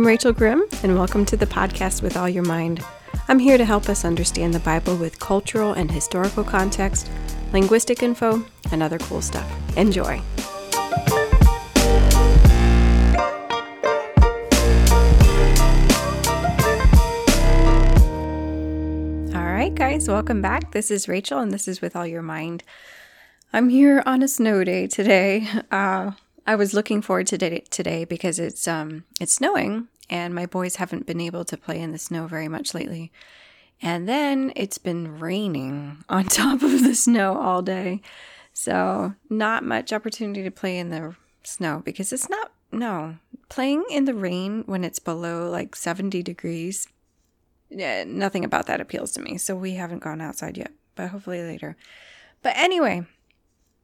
I'm Rachel Grimm, and welcome to the podcast with All Your Mind. I'm here to help us understand the Bible with cultural and historical context, linguistic info, and other cool stuff. Enjoy. All right, guys, welcome back. This is Rachel, and this is with All Your Mind. I'm here on a snow day today. Uh, I was looking forward to today, today because it's um it's snowing and my boys haven't been able to play in the snow very much lately. And then it's been raining on top of the snow all day. So, not much opportunity to play in the snow because it's not no, playing in the rain when it's below like 70 degrees. Yeah, nothing about that appeals to me. So we haven't gone outside yet, but hopefully later. But anyway,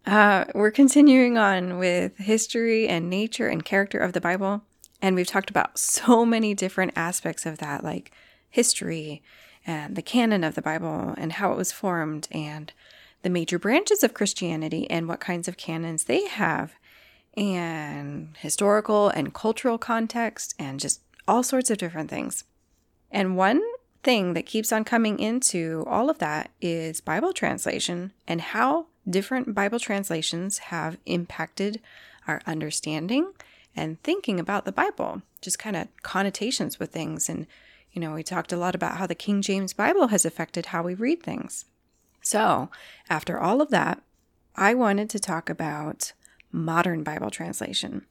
uh, we're continuing on with history and nature and character of the Bible. And we've talked about so many different aspects of that, like history and the canon of the Bible and how it was formed and the major branches of Christianity and what kinds of canons they have and historical and cultural context and just all sorts of different things. And one thing that keeps on coming into all of that is Bible translation and how different Bible translations have impacted our understanding and thinking about the Bible, just kind of connotations with things. And, you know, we talked a lot about how the King James Bible has affected how we read things. So, after all of that, I wanted to talk about modern Bible translation.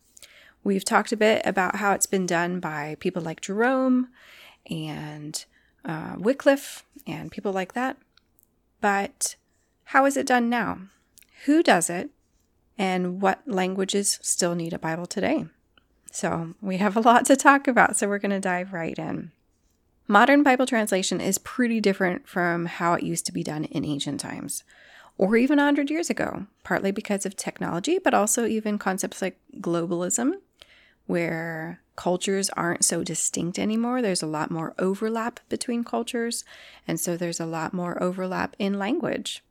We've talked a bit about how it's been done by people like Jerome and uh, Wycliffe and people like that. But how is it done now? Who does it? And what languages still need a Bible today? So, we have a lot to talk about, so we're going to dive right in. Modern Bible translation is pretty different from how it used to be done in ancient times, or even 100 years ago, partly because of technology, but also even concepts like globalism, where cultures aren't so distinct anymore. There's a lot more overlap between cultures, and so there's a lot more overlap in language.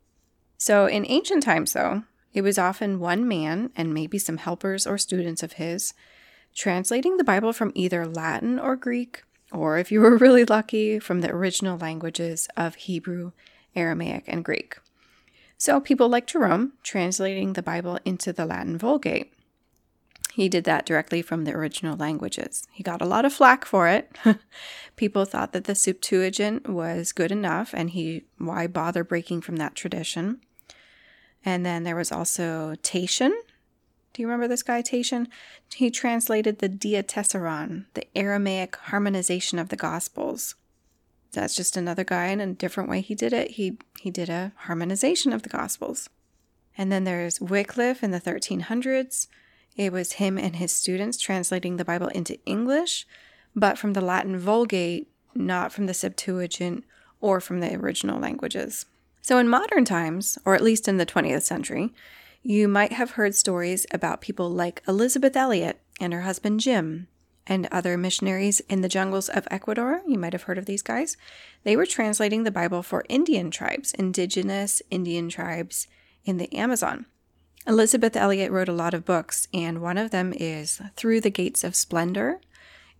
So, in ancient times, though, it was often one man and maybe some helpers or students of his translating the Bible from either Latin or Greek, or if you were really lucky, from the original languages of Hebrew, Aramaic, and Greek. So, people like Jerome translating the Bible into the Latin Vulgate. He did that directly from the original languages. He got a lot of flack for it. People thought that the Septuagint was good enough, and he why bother breaking from that tradition? And then there was also Tatian. Do you remember this guy, Tatian? He translated the Diatessaron, the Aramaic harmonization of the Gospels. That's just another guy in a different way he did it. He he did a harmonization of the Gospels. And then there's Wycliffe in the 1300s it was him and his students translating the Bible into English, but from the Latin Vulgate, not from the Septuagint or from the original languages. So, in modern times, or at least in the 20th century, you might have heard stories about people like Elisabeth Elliot and her husband Jim, and other missionaries in the jungles of Ecuador. You might have heard of these guys. They were translating the Bible for Indian tribes, indigenous Indian tribes in the Amazon. Elisabeth Elliot wrote a lot of books, and one of them is Through the Gates of Splendor.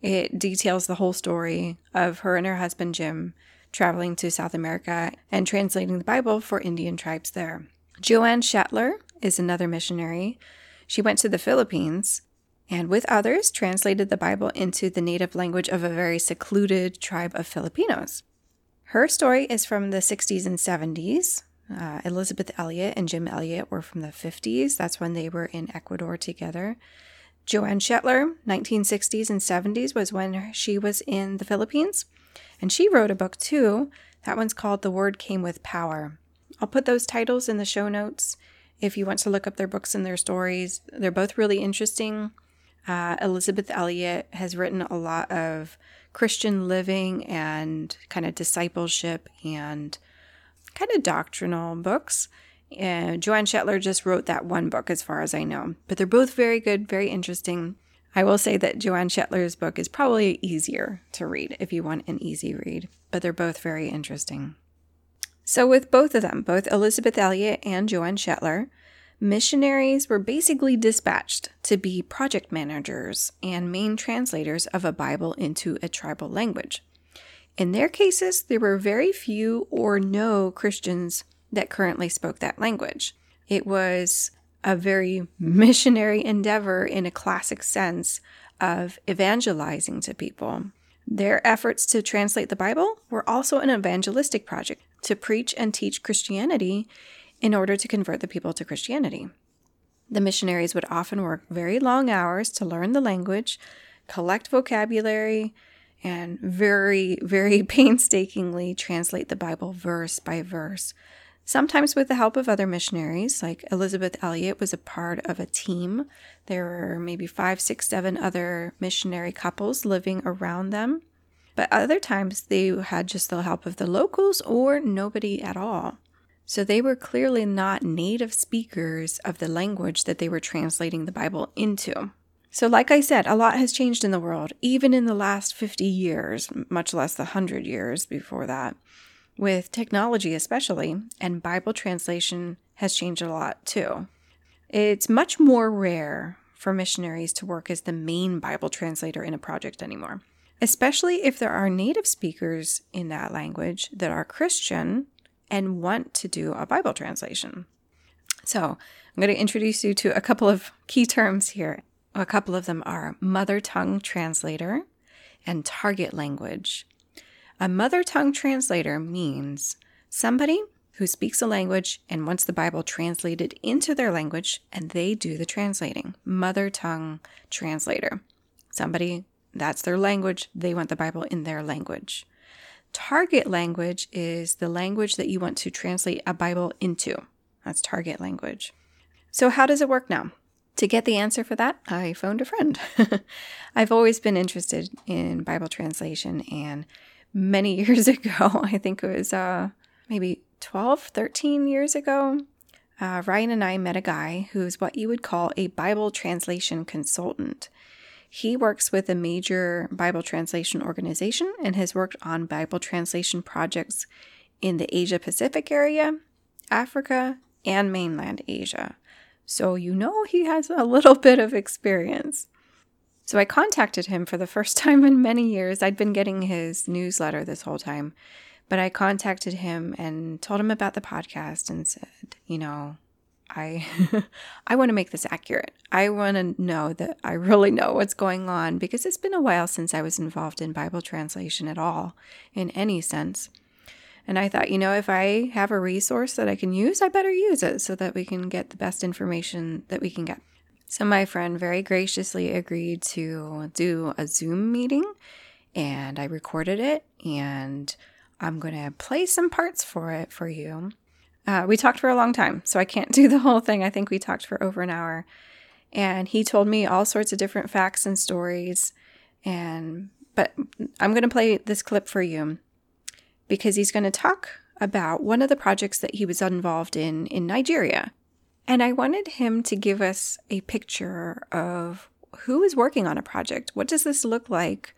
It details the whole story of her and her husband Jim traveling to South America and translating the Bible for Indian tribes there. Joanne Shetler is another missionary. She went to the Philippines and, with others, translated the Bible into the native language of a very secluded tribe of Filipinos. Her story is from the 60s and 70s, uh, Elisabeth Elliot and Jim Elliot were from the 50s. That's when they were in Ecuador together. Joanne Shetler, 1960s and 70s, was when she was in the Philippines. And she wrote a book too. That one's called The Word Came with Power. I'll put those titles in the show notes if you want to look up their books and their stories. They're both really interesting. Uh, Elisabeth Elliot has written a lot of Christian living and kind of discipleship and kind of doctrinal books. Uh, Joanne Shetler just wrote that one book, as far as I know. But they're both very good, very interesting. I will say that Joanne Shetler's book is probably easier to read if you want an easy read, but they're both very interesting. So, with both of them, both Elisabeth Elliot and Joanne Shetler, missionaries were basically dispatched to be project managers and main translators of a Bible into a tribal language. In their cases, there were very few or no Christians that currently spoke that language. It was a very missionary endeavor in a classic sense of evangelizing to people. Their efforts to translate the Bible were also an evangelistic project to preach and teach Christianity in order to convert the people to Christianity. The missionaries would often work very long hours to learn the language, collect vocabulary, and very, very painstakingly translate the Bible verse by verse. Sometimes with the help of other missionaries, like Elisabeth Elliot was a part of a team. There were maybe five, six, seven other missionary couples living around them. But other times they had just the help of the locals or nobody at all. So they were clearly not native speakers of the language that they were translating the Bible into. So, like I said, a lot has changed in the world, even in the last 50 years, much less the 100 years before that, with technology especially, and Bible translation has changed a lot too. It's much more rare for missionaries to work as the main Bible translator in a project anymore, especially if there are native speakers in that language that are Christian and want to do a Bible translation. So, I'm going to introduce you to a couple of key terms here. A couple of them are mother tongue translator and target language. A mother tongue translator means somebody who speaks a language and wants the Bible translated into their language and they do the translating. Mother tongue translator. Somebody, that's their language, they want the Bible in their language. Target language is the language that you want to translate a Bible into. That's target language. So, how does it work now? To get the answer for that, I phoned a friend. I've always been interested in Bible translation, and many years ago, I think it was uh, maybe 12, 13 years ago, uh, Ryan and I met a guy who's what you would call a Bible translation consultant. He works with a major Bible translation organization and has worked on Bible translation projects in the Asia Pacific area, Africa, and mainland Asia so you know he has a little bit of experience. So I contacted him for the first time in many years. I'd been getting his newsletter this whole time, but I contacted him and told him about the podcast and said, you know, I I want to make this accurate. I want to know that I really know what's going on because it's been a while since I was involved in Bible translation at all in any sense. And I thought, you know, if I have a resource that I can use, I better use it so that we can get the best information that we can get. So my friend very graciously agreed to do a Zoom meeting and I recorded it and I'm going to play some parts for it for you. Uh, we talked for a long time, so I can't do the whole thing. I think we talked for over an hour. And he told me all sorts of different facts and stories. And but I'm going to play this clip for you because he's going to talk about one of the projects that he was involved in in Nigeria. And I wanted him to give us a picture of who is working on a project. What does this look like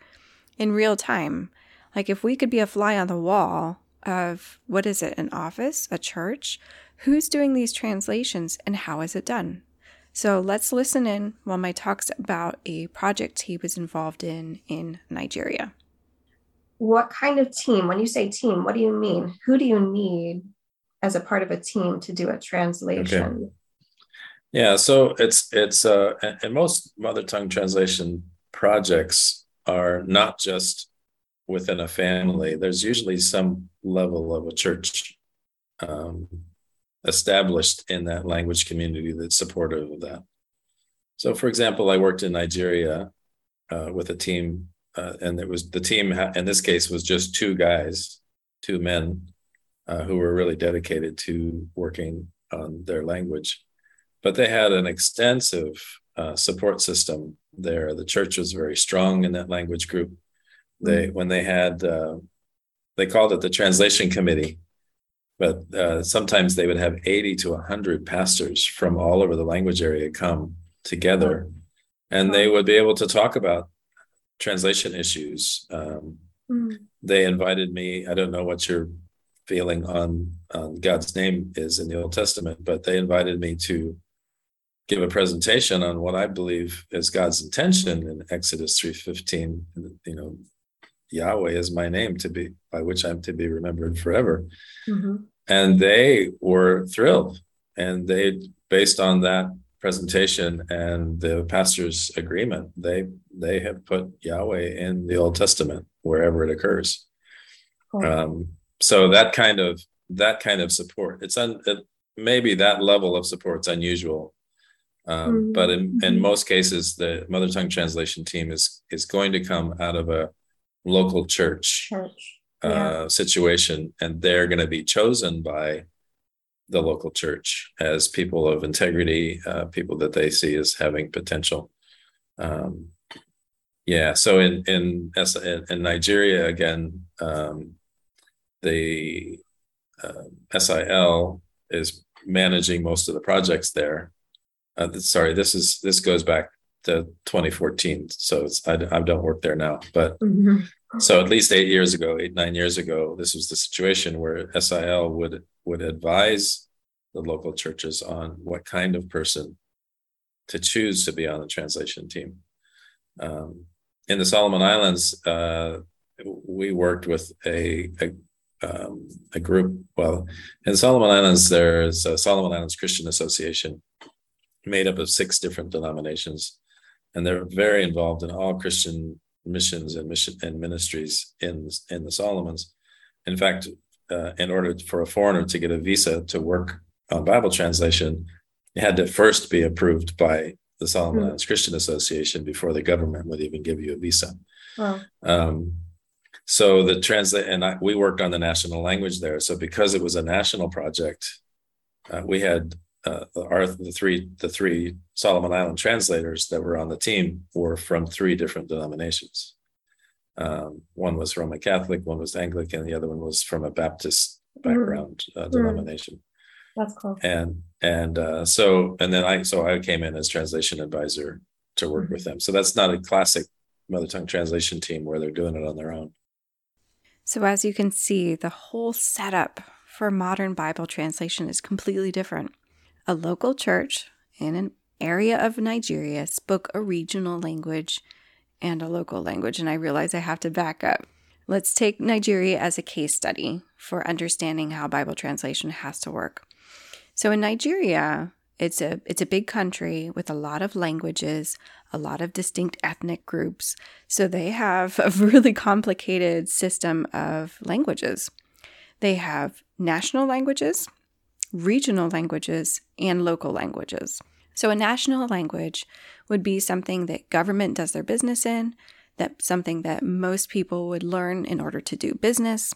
in real time? Like if we could be a fly on the wall of what is it, an office, a church? Who's doing these translations and how is it done? So let's listen in while my talks about a project he was involved in in Nigeria what kind of team when you say team what do you mean who do you need as a part of a team to do a translation. Okay. yeah so it's it's uh and most mother tongue translation projects are not just within a family. There's usually some level of a church um, established in that language community that's supportive of that. So for example i worked in nigeria uh, with a team uh, and it was the team in this case was just two guys, two men, uh, who were really dedicated to working on their language. But they had an extensive uh, support system there. The church was very strong in that language group. They mm-hmm. when they had uh, they called it the translation committee, but uh, sometimes they would have 80 to 100 pastors from all over the language area come together and they would be able to talk about translation issues. Um, mm. They invited me. I don't know what your feeling on, on God's name is in the Old Testament, but they invited me to give a presentation on what I believe is God's intention in Exodus 3:15. You know, Yahweh is my name to be by which I'm to be remembered forever. Mm-hmm. And they were thrilled. And they, based on that presentation and the pastor's agreement, they they have put Yahweh in the Old Testament wherever it occurs. Cool. Um, so that kind of that kind of support, it's un, it, maybe that level of support is unusual um, mm-hmm. But in, in mm-hmm. most cases, the mother tongue translation team is is going to come out of a local church, church. Uh, yeah. situation, and they're going to be chosen by the local church as people of integrity, uh, people that they see as having potential. Um, yeah. So in in in Nigeria again, um, the uh, SIL is managing most of the projects there, uh, sorry, this is this goes back to 2014. So it's I, I don't work there now, but mm-hmm. so at least eight years ago, eight nine years ago, this was the situation where SIL would would advise the local churches on what kind of person to choose to be on the translation team. Um, in the Solomon Islands, uh, we worked with a, a um, a group. Well, in Solomon Islands, there's a Solomon Islands Christian Association, made up of six different denominations, and they're very involved in all Christian missions and mission and ministries in in the Solomons. In fact, uh, in order for a foreigner to get a visa to work on Bible translation, it had to first be approved by the Solomon mm-hmm. Islands Christian Association before the government would even give you a visa. Wow. Um, so the translate and I, we worked on the national language there. So because it was a national project, uh, we had uh, our the three the three Solomon Island translators that were on the team were from three different denominations. Um, one was Roman Catholic, one was Anglican, the other one was from a Baptist mm-hmm. background uh, mm. denomination. That's cool. And and uh, so and then I so I came in as translation advisor to work mm-hmm. with them. So that's not a classic mother tongue translation team where they're doing it on their own. So as you can see, the whole setup for modern Bible translation is completely different. A local church in an area of Nigeria spoke a regional language and a local language. And I realize I have to back up. Let's take Nigeria as a case study for understanding how Bible translation has to work. So in Nigeria, it's a it's a big country with a lot of languages, a lot of distinct ethnic groups. So they have a really complicated system of languages. They have national languages, regional languages, and local languages. So, a national language would be something that government does their business in, that something that most people would learn in order to do business.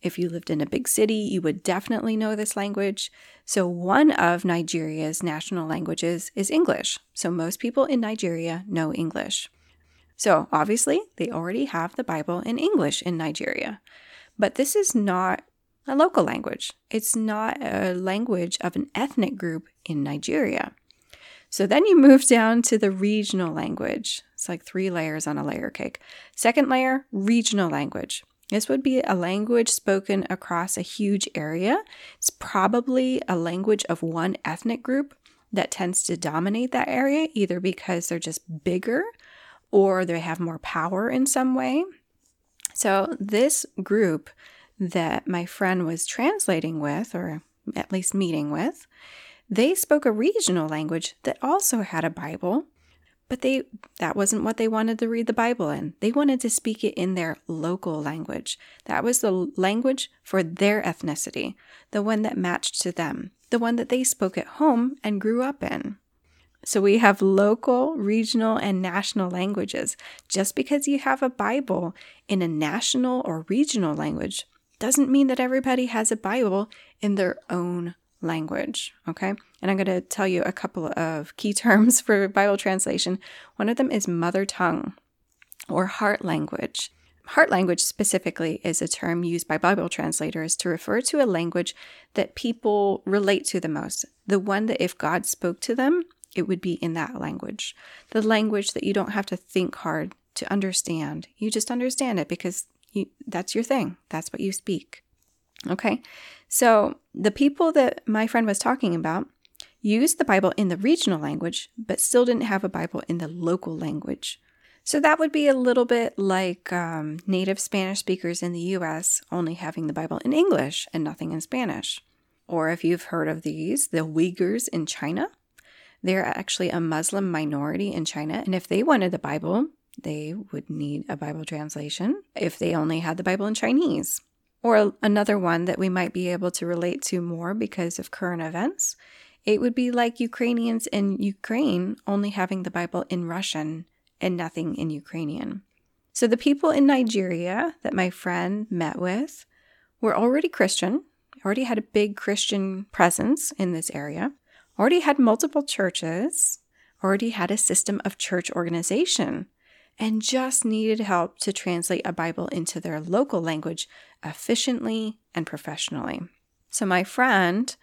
If you lived in a big city, you would definitely know this language. So, one of Nigeria's national languages is English. So, most people in Nigeria know English. So, obviously, they already have the Bible in English in Nigeria. But this is not a local language. It's not a language of an ethnic group in Nigeria. So then you move down to the regional language. It's like three layers on a layer cake. Second layer, regional language. This would be a language spoken across a huge area. It's probably a language of one ethnic group that tends to dominate that area, either because they're just bigger or they have more power in some way. So, this group that my friend was translating with, or at least meeting with, they spoke a regional language that also had a Bible, but they that wasn't what they wanted to read the Bible in. They wanted to speak it in their local language. That was the language for their ethnicity, the one that matched to them, the one that they spoke at home and grew up in. So we have local, regional, and national languages. Just because you have a Bible in a national or regional language doesn't mean that everybody has a Bible in their own language. Okay. And I'm going to tell you a couple of key terms for Bible translation. One of them is mother tongue or heart language. Heart language specifically is a term used by Bible translators to refer to a language that people relate to the most, the one that if God spoke to them, it would be in that language. The language that you don't have to think hard to understand. You just understand it because you, that's your thing. That's what you speak. Okay. So the people that my friend was talking about, used the Bible in the regional language, but still didn't have a Bible in the local language. So that would be a little bit like um, native Spanish speakers in the US only having the Bible in English and nothing in Spanish. Or if you've heard of these, the Uyghurs in China, they're actually a Muslim minority in China. And if they wanted the Bible, they would need a Bible translation if they only had the Bible in Chinese. Or another one that we might be able to relate to more because of current events, it would be like Ukrainians in Ukraine only having the Bible in Russian and nothing in Ukrainian. So the people in Nigeria that my friend met with were already Christian, already had a big Christian presence in this area, already had multiple churches, already had a system of church organization, and just needed help to translate a Bible into their local language efficiently and professionally. So my friend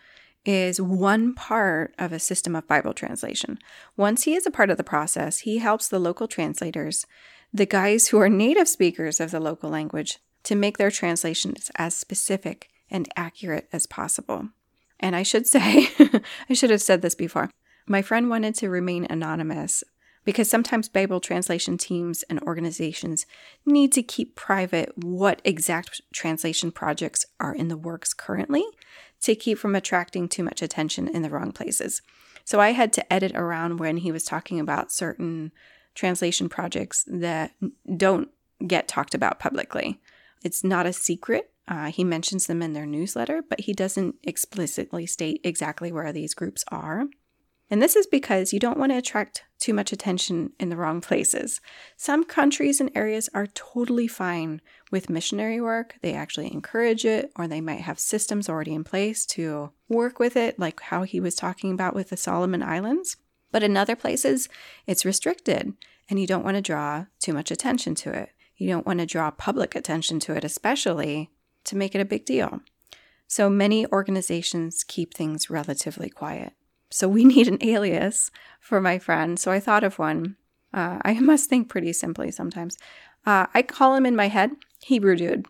is one part of a system of Bible translation. Once he is a part of the process, he helps the local translators, the guys who are native speakers of the local language, to make their translations as specific and accurate as possible. And I should say, I should have said this before. My friend wanted to remain anonymous because sometimes Bible translation teams and organizations need to keep private what exact translation projects are in the works currently to keep from attracting too much attention in the wrong places. So I had to edit around when he was talking about certain translation projects that don't get talked about publicly. It's not a secret. Uh, he mentions them in their newsletter, but he doesn't explicitly state exactly where these groups are. And this is because you don't want to attract too much attention in the wrong places. Some countries and areas are totally fine with missionary work. They actually encourage it, or they might have systems already in place to work with it, like how he was talking about with the Solomon Islands. But in other places, it's restricted, and you don't want to draw too much attention to it. You don't want to draw public attention to it, especially to make it a big deal. So many organizations keep things relatively quiet. So we need an alias for my friend. So I thought of one. Uh, I must think pretty simply sometimes. Uh, I call him in my head Hebrew Dude.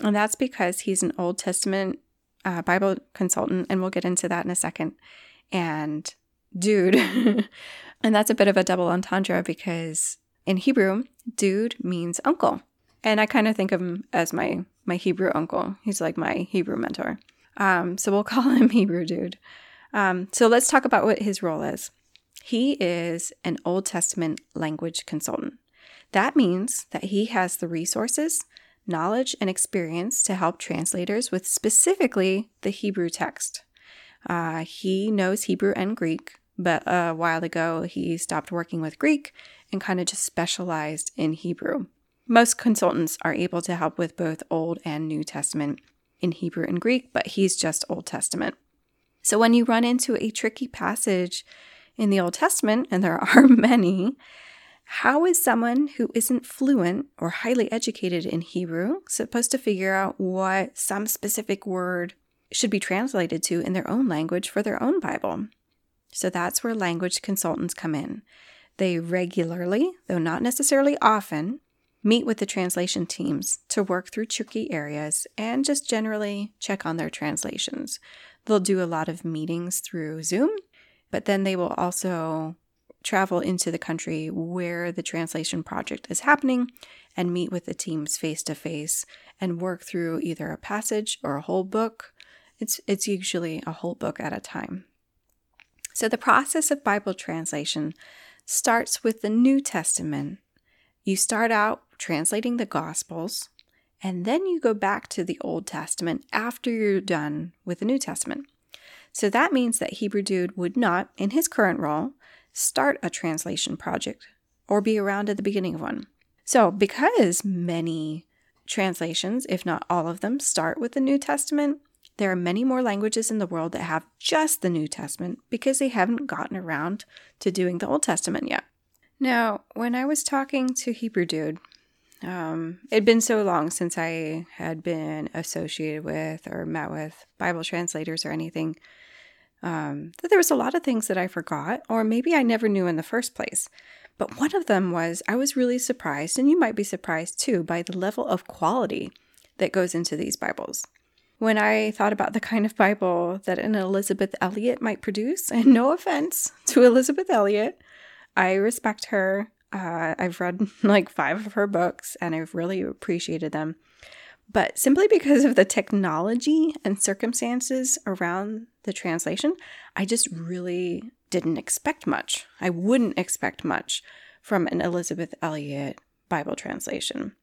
And that's because he's an Old Testament uh, Bible consultant. And we'll get into that in a second. And dude. and that's a bit of a double entendre because in Hebrew, dude means uncle. And I kind of think of him as my my Hebrew uncle. He's like my Hebrew mentor. Um, so we'll call him Hebrew dude. Um, so let's talk about what his role is. He is an Old Testament language consultant. That means that he has the resources, knowledge, and experience to help translators with specifically the Hebrew text. Uh, he knows Hebrew and Greek, but a while ago he stopped working with Greek and kind of just specialized in Hebrew. Most consultants are able to help with both Old and New Testament in Hebrew and Greek, but he's just Old Testament. So when you run into a tricky passage in the Old Testament, and there are many, how is someone who isn't fluent or highly educated in Hebrew supposed to figure out what some specific word should be translated to in their own language for their own Bible? So that's where language consultants come in. They regularly, though not necessarily often, meet with the translation teams to work through tricky areas and just generally check on their translations. They'll do a lot of meetings through Zoom, but then they will also travel into the country where the translation project is happening and meet with the teams face to face and work through either a passage or a whole book. It's, it's usually a whole book at a time. So, the process of Bible translation starts with the New Testament. You start out translating the Gospels, and then you go back to the Old Testament after you're done with the New Testament. So that means that Hebrew Dude would not, in his current role, start a translation project or be around at the beginning of one. So, because many translations, if not all of them, start with the New Testament, there are many more languages in the world that have just the New Testament because they haven't gotten around to doing the Old Testament yet. Now, when I was talking to Hebrew Dude, um, it'd been so long since I had been associated with or met with Bible translators or anything um, that there was a lot of things that I forgot, or maybe I never knew in the first place. But one of them was I was really surprised, and you might be surprised too, by the level of quality that goes into these Bibles. when I thought about the kind of Bible that an Elisabeth Elliot might produce. And no offense to Elisabeth Elliot, I respect her. Uh, I've read like five of her books and I've really appreciated them. But simply because of the technology and circumstances around the translation, I just really didn't expect much. I wouldn't expect much from an Elisabeth Elliot Bible translation.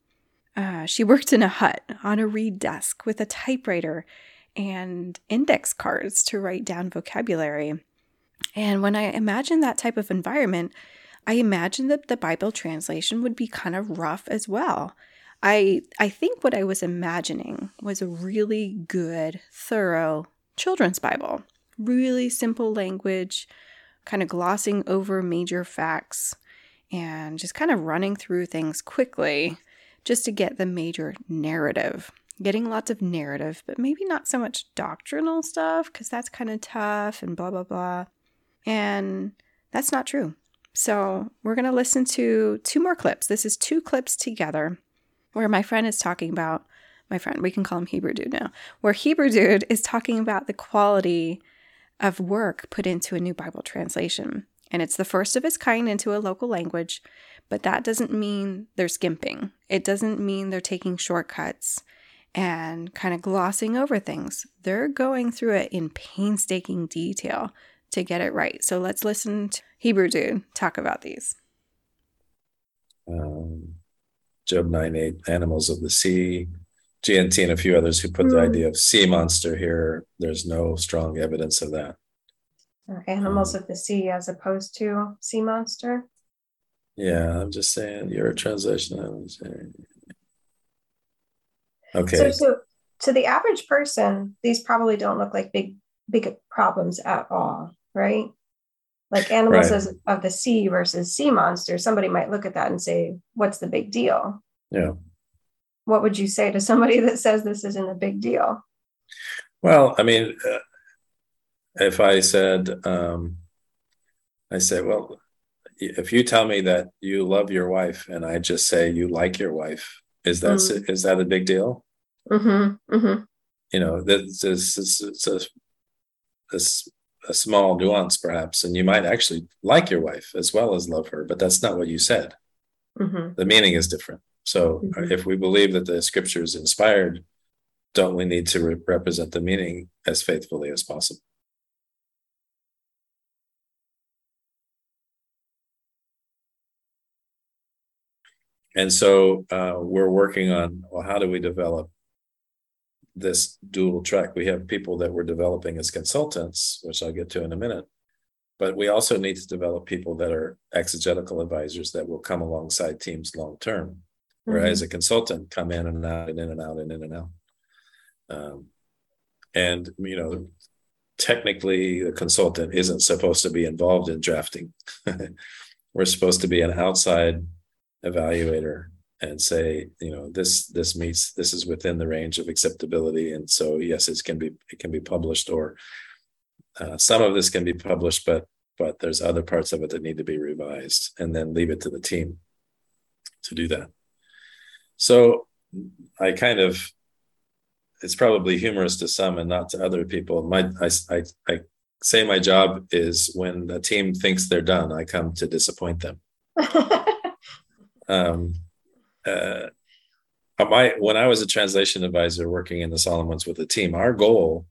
Uh, she worked in a hut on a reed desk with a typewriter and index cards to write down vocabulary. And when I imagine that type of environment, I imagine that the Bible translation would be kind of rough as well. I I think what I was imagining was a really good, thorough children's Bible. Really simple language, kind of glossing over major facts and just kind of running through things quickly just to get the major narrative. Getting lots of narrative, but maybe not so much doctrinal stuff because that's kind of tough and blah, blah, blah. And that's not true. So we're going to listen to two more clips. This is two clips together where my friend is talking about my friend, we can call him Hebrew Dude now, where Hebrew Dude is talking about the quality of work put into a new Bible translation. And it's the first of its kind into a local language, but that doesn't mean they're skimping. It doesn't mean they're taking shortcuts and kind of glossing over things. They're going through it in painstaking detail to get it right. So let's listen to Hebrew Dude talk about these. Um, Job 9 8, animals of the sea. GNT and a few others who put mm. the idea of sea monster here. There's no strong evidence of that. Or animals um, of the sea as opposed to sea monster. Yeah, I'm just saying your translation. Okay. So to, to the average person, these probably don't look like big big problems at all, right? Like animals right. of the sea versus sea monsters. Somebody might look at that and say, "What's the big deal?" Yeah. What would you say to somebody that says this isn't a big deal? Well, I mean, uh, if I said, um, I say, well, if you tell me that you love your wife and I just say you like your wife, is that mm. is that a big deal? Mm-hmm. Mm-hmm. You know, this is it's a, a, a small nuance perhaps, and you might actually like your wife as well as love her, but that's not what you said. Mm-hmm. The meaning is different. So, mm-hmm. if we believe that the scripture is inspired, don't we need to re- represent the meaning as faithfully as possible? and so uh, we're working on well how do we develop this dual track. We have people that we're developing as consultants which i'll get to in a minute but we also need to develop people that are exegetical advisors that will come alongside teams long term mm-hmm. whereas a consultant come in and out and in and out and in and out. Um, and you know technically the consultant isn't supposed to be involved in drafting. We're supposed to be an outside evaluator and say you know this this meets this is within the range of acceptability. And so yes it can be it can be published or uh, some of this can be published but but there's other parts of it that need to be revised and then leave it to the team to do that. So i kind of it's probably humorous to some and not to other people. My i i, I say my job is when the team thinks they're done i come to disappoint them. Um, uh, my when I was a translation advisor working in the Solomons with a team, our goal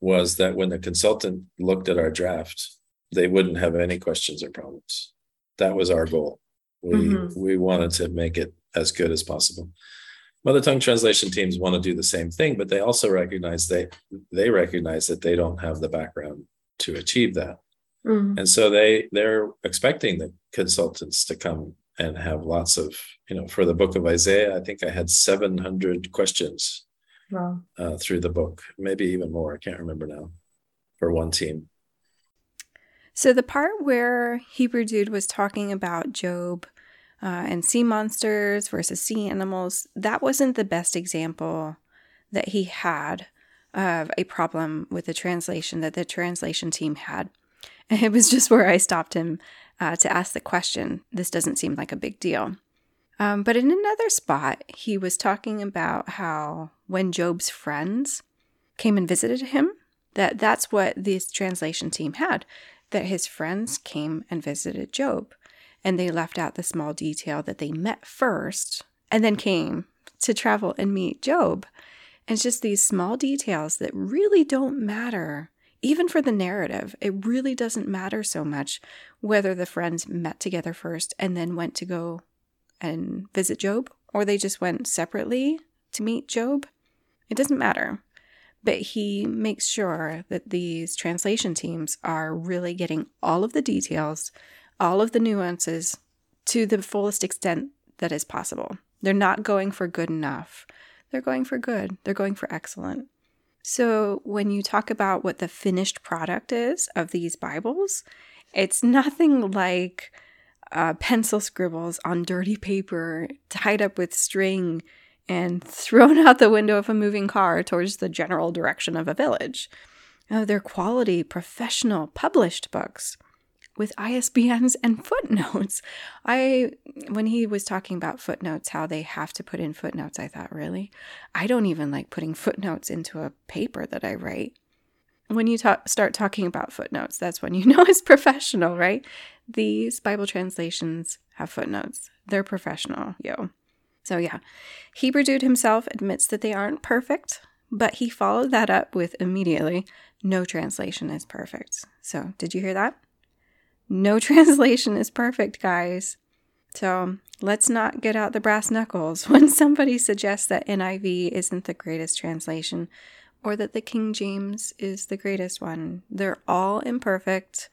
was that when the consultant looked at our draft, they wouldn't have any questions or problems. That was our goal. We mm-hmm. we wanted to make it as good as possible. Mother tongue translation teams want to do the same thing, but they also recognize they they recognize that they don't have the background to achieve that. Mm-hmm. And so they they're expecting the consultants to come and have lots of you know for the book of isaiah i think i had 700 questions wow. uh, through the book maybe even more i can't remember now for one team so the part where hebrew dude was talking about job uh, and sea monsters versus sea animals that wasn't the best example that he had of a problem with the translation that the translation team had it was just where i stopped him uh, to ask the question, this doesn't seem like a big deal. Um, but in another spot, he was talking about how when Job's friends came and visited him. That that's what this translation team had. That his friends came and visited Job, and they left out the small detail that they met first and then came to travel and meet Job. And it's just these small details that really don't matter even for the narrative, it really doesn't matter so much whether the friends met together first and then went to go and visit Job, or they just went separately to meet Job. It doesn't matter. But he makes sure that these translation teams are really getting all of the details, all of the nuances to the fullest extent that is possible. They're not going for good enough. They're going for good. They're going for excellent. So, when you talk about what the finished product is of these Bibles, it's nothing like uh, pencil scribbles on dirty paper tied up with string and thrown out the window of a moving car towards the general direction of a village. Oh, they're quality, professional, published books with ISBNs and footnotes. I when he was talking about footnotes, how they have to put in footnotes, I thought, really? I don't even like putting footnotes into a paper that I write. When you ta- start talking about footnotes, that's when you know it's professional, right? These Bible translations have footnotes. They're professional, yo. So yeah, Hebrew Dude himself admits that they aren't perfect, but he followed that up with immediately, no translation is perfect. So, did you hear that? No translation is perfect, guys. So let's not get out the brass knuckles when somebody suggests that NIV isn't the greatest translation or that the King James is the greatest one. They're all imperfect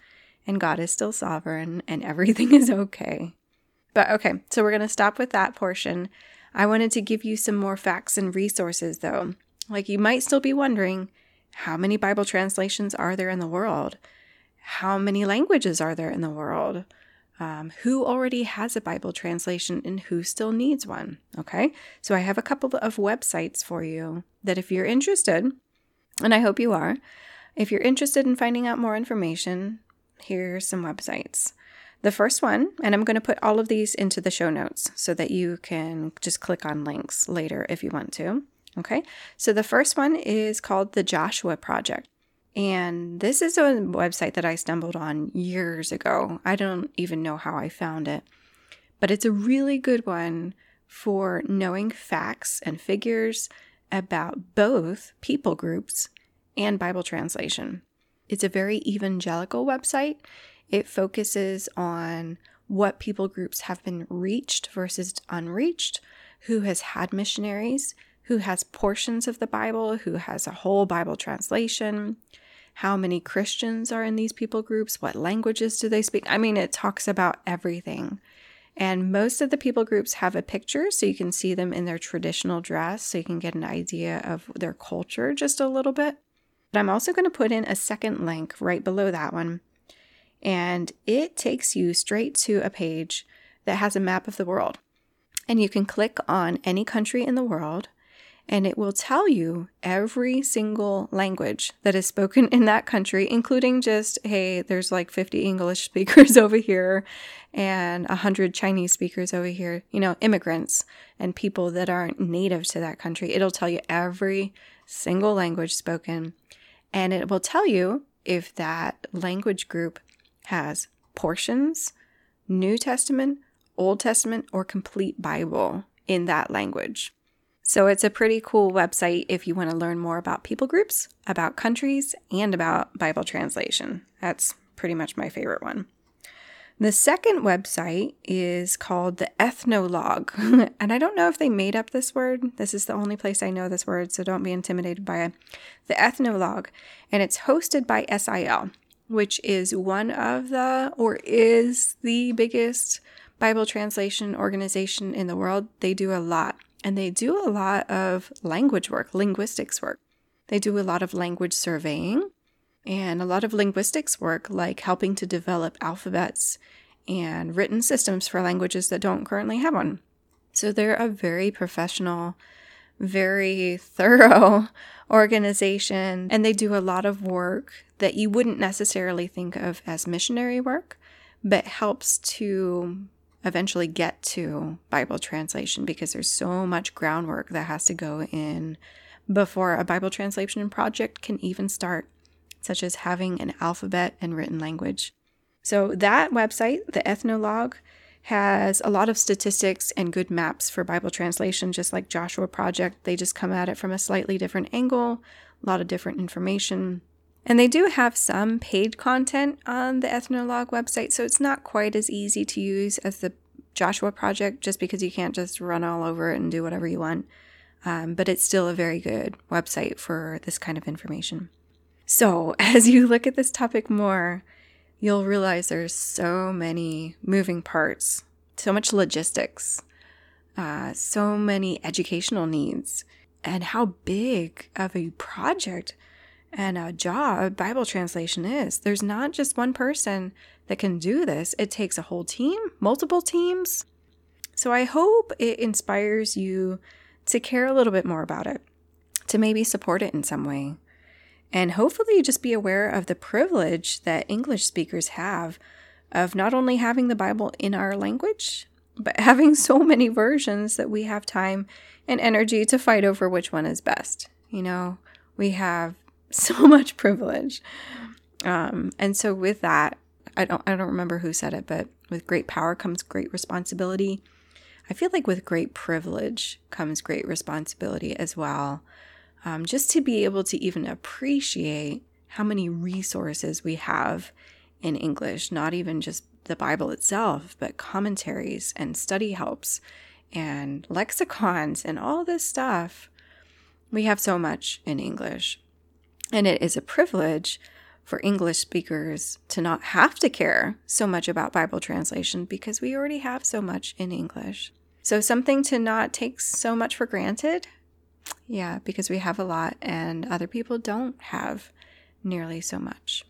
and God is still sovereign and everything is okay. But okay, so we're going to stop with that portion. I wanted to give you some more facts and resources though. Like you might still be wondering, how many Bible translations are there in the world? How many languages are there in the world? Um, who already has a Bible translation and who still needs one? Okay, so I have a couple of websites for you that if you're interested, and I hope you are, if you're interested in finding out more information, here's some websites. The first one, and I'm going to put all of these into the show notes so that you can just click on links later if you want to. Okay, so the first one is called the Joshua Project. And this is a website that I stumbled on years ago. I don't even know how I found it, but it's a really good one for knowing facts and figures about both people groups and Bible translation. It's a very evangelical website. It focuses on what people groups have been reached versus unreached, who has had missionaries, who has portions of the Bible, who has a whole Bible translation, how many Christians are in these people groups, what languages do they speak. I mean, it talks about everything. And most of the people groups have a picture so you can see them in their traditional dress so you can get an idea of their culture just a little bit. But I'm also going to put in a second link right below that one. And it takes you straight to a page that has a map of the world. And you can click on any country in the world and it will tell you every single language that is spoken in that country, including just, hey, there's like 50 English speakers over here and 100 Chinese speakers over here, you know, immigrants and people that aren't native to that country. It'll tell you every single language spoken, and it will tell you if that language group has portions, New Testament, Old Testament, or complete Bible in that language. So it's a pretty cool website if you want to learn more about people groups, about countries, and about Bible translation. That's pretty much my favorite one. The second website is called the Ethnologue. and I don't know if they made up this word. This is the only place I know this word, so don't be intimidated by it. The Ethnologue. And it's hosted by SIL, which is one of the, or is the biggest Bible translation organization in the world. They do a lot and they do a lot of language work, linguistics work. They do a lot of language surveying and a lot of linguistics work, like helping to develop alphabets and written systems for languages that don't currently have one. So they're a very professional, very thorough organization, and they do a lot of work that you wouldn't necessarily think of as missionary work, but helps to eventually get to Bible translation because there's so much groundwork that has to go in before a Bible translation project can even start, such as having an alphabet and written language. So, that website, the Ethnologue, has a lot of statistics and good maps for Bible translation, just like Joshua Project. They just come at it from a slightly different angle, a lot of different information. And they do have some paid content on the Ethnologue website, so it's not quite as easy to use as the Joshua Project, just because you can't just run all over it and do whatever you want. Um, but it's still a very good website for this kind of information. So, as you look at this topic more, you'll realize there's so many moving parts, so much logistics, uh, so many educational needs, and how big of a project and a job Bible translation is. There's not just one person that can do this, it takes a whole team, multiple teams. So I hope it inspires you to care a little bit more about it, to maybe support it in some way. And hopefully, just be aware of the privilege that English speakers have of not only having the Bible in our language, but having so many versions that we have time and energy to fight over which one is best. You know, we have so much privilege. Um, and so with that, I don't I don't remember who said it, but with great power comes great responsibility. I feel like with great privilege comes great responsibility as well um, just to be able to even appreciate how many resources we have in English, not even just the Bible itself, but commentaries and study helps and lexicons and all this stuff. We have so much in English. And it is a privilege for English speakers to not have to care so much about Bible translation because we already have so much in English. So, something to not take so much for granted yeah, because we have a lot and other people don't have nearly so much.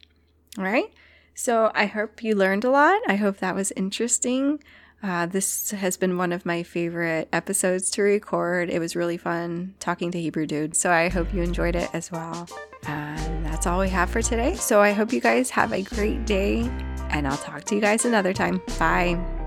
All right. So I hope you learned a lot. I hope that was interesting. Uh, this has been one of my favorite episodes to record. It was really fun talking to Hebrew Dude. So I hope you enjoyed it as well. And that's all we have for today. So I hope you guys have a great day, and I'll talk to you guys another time. Bye.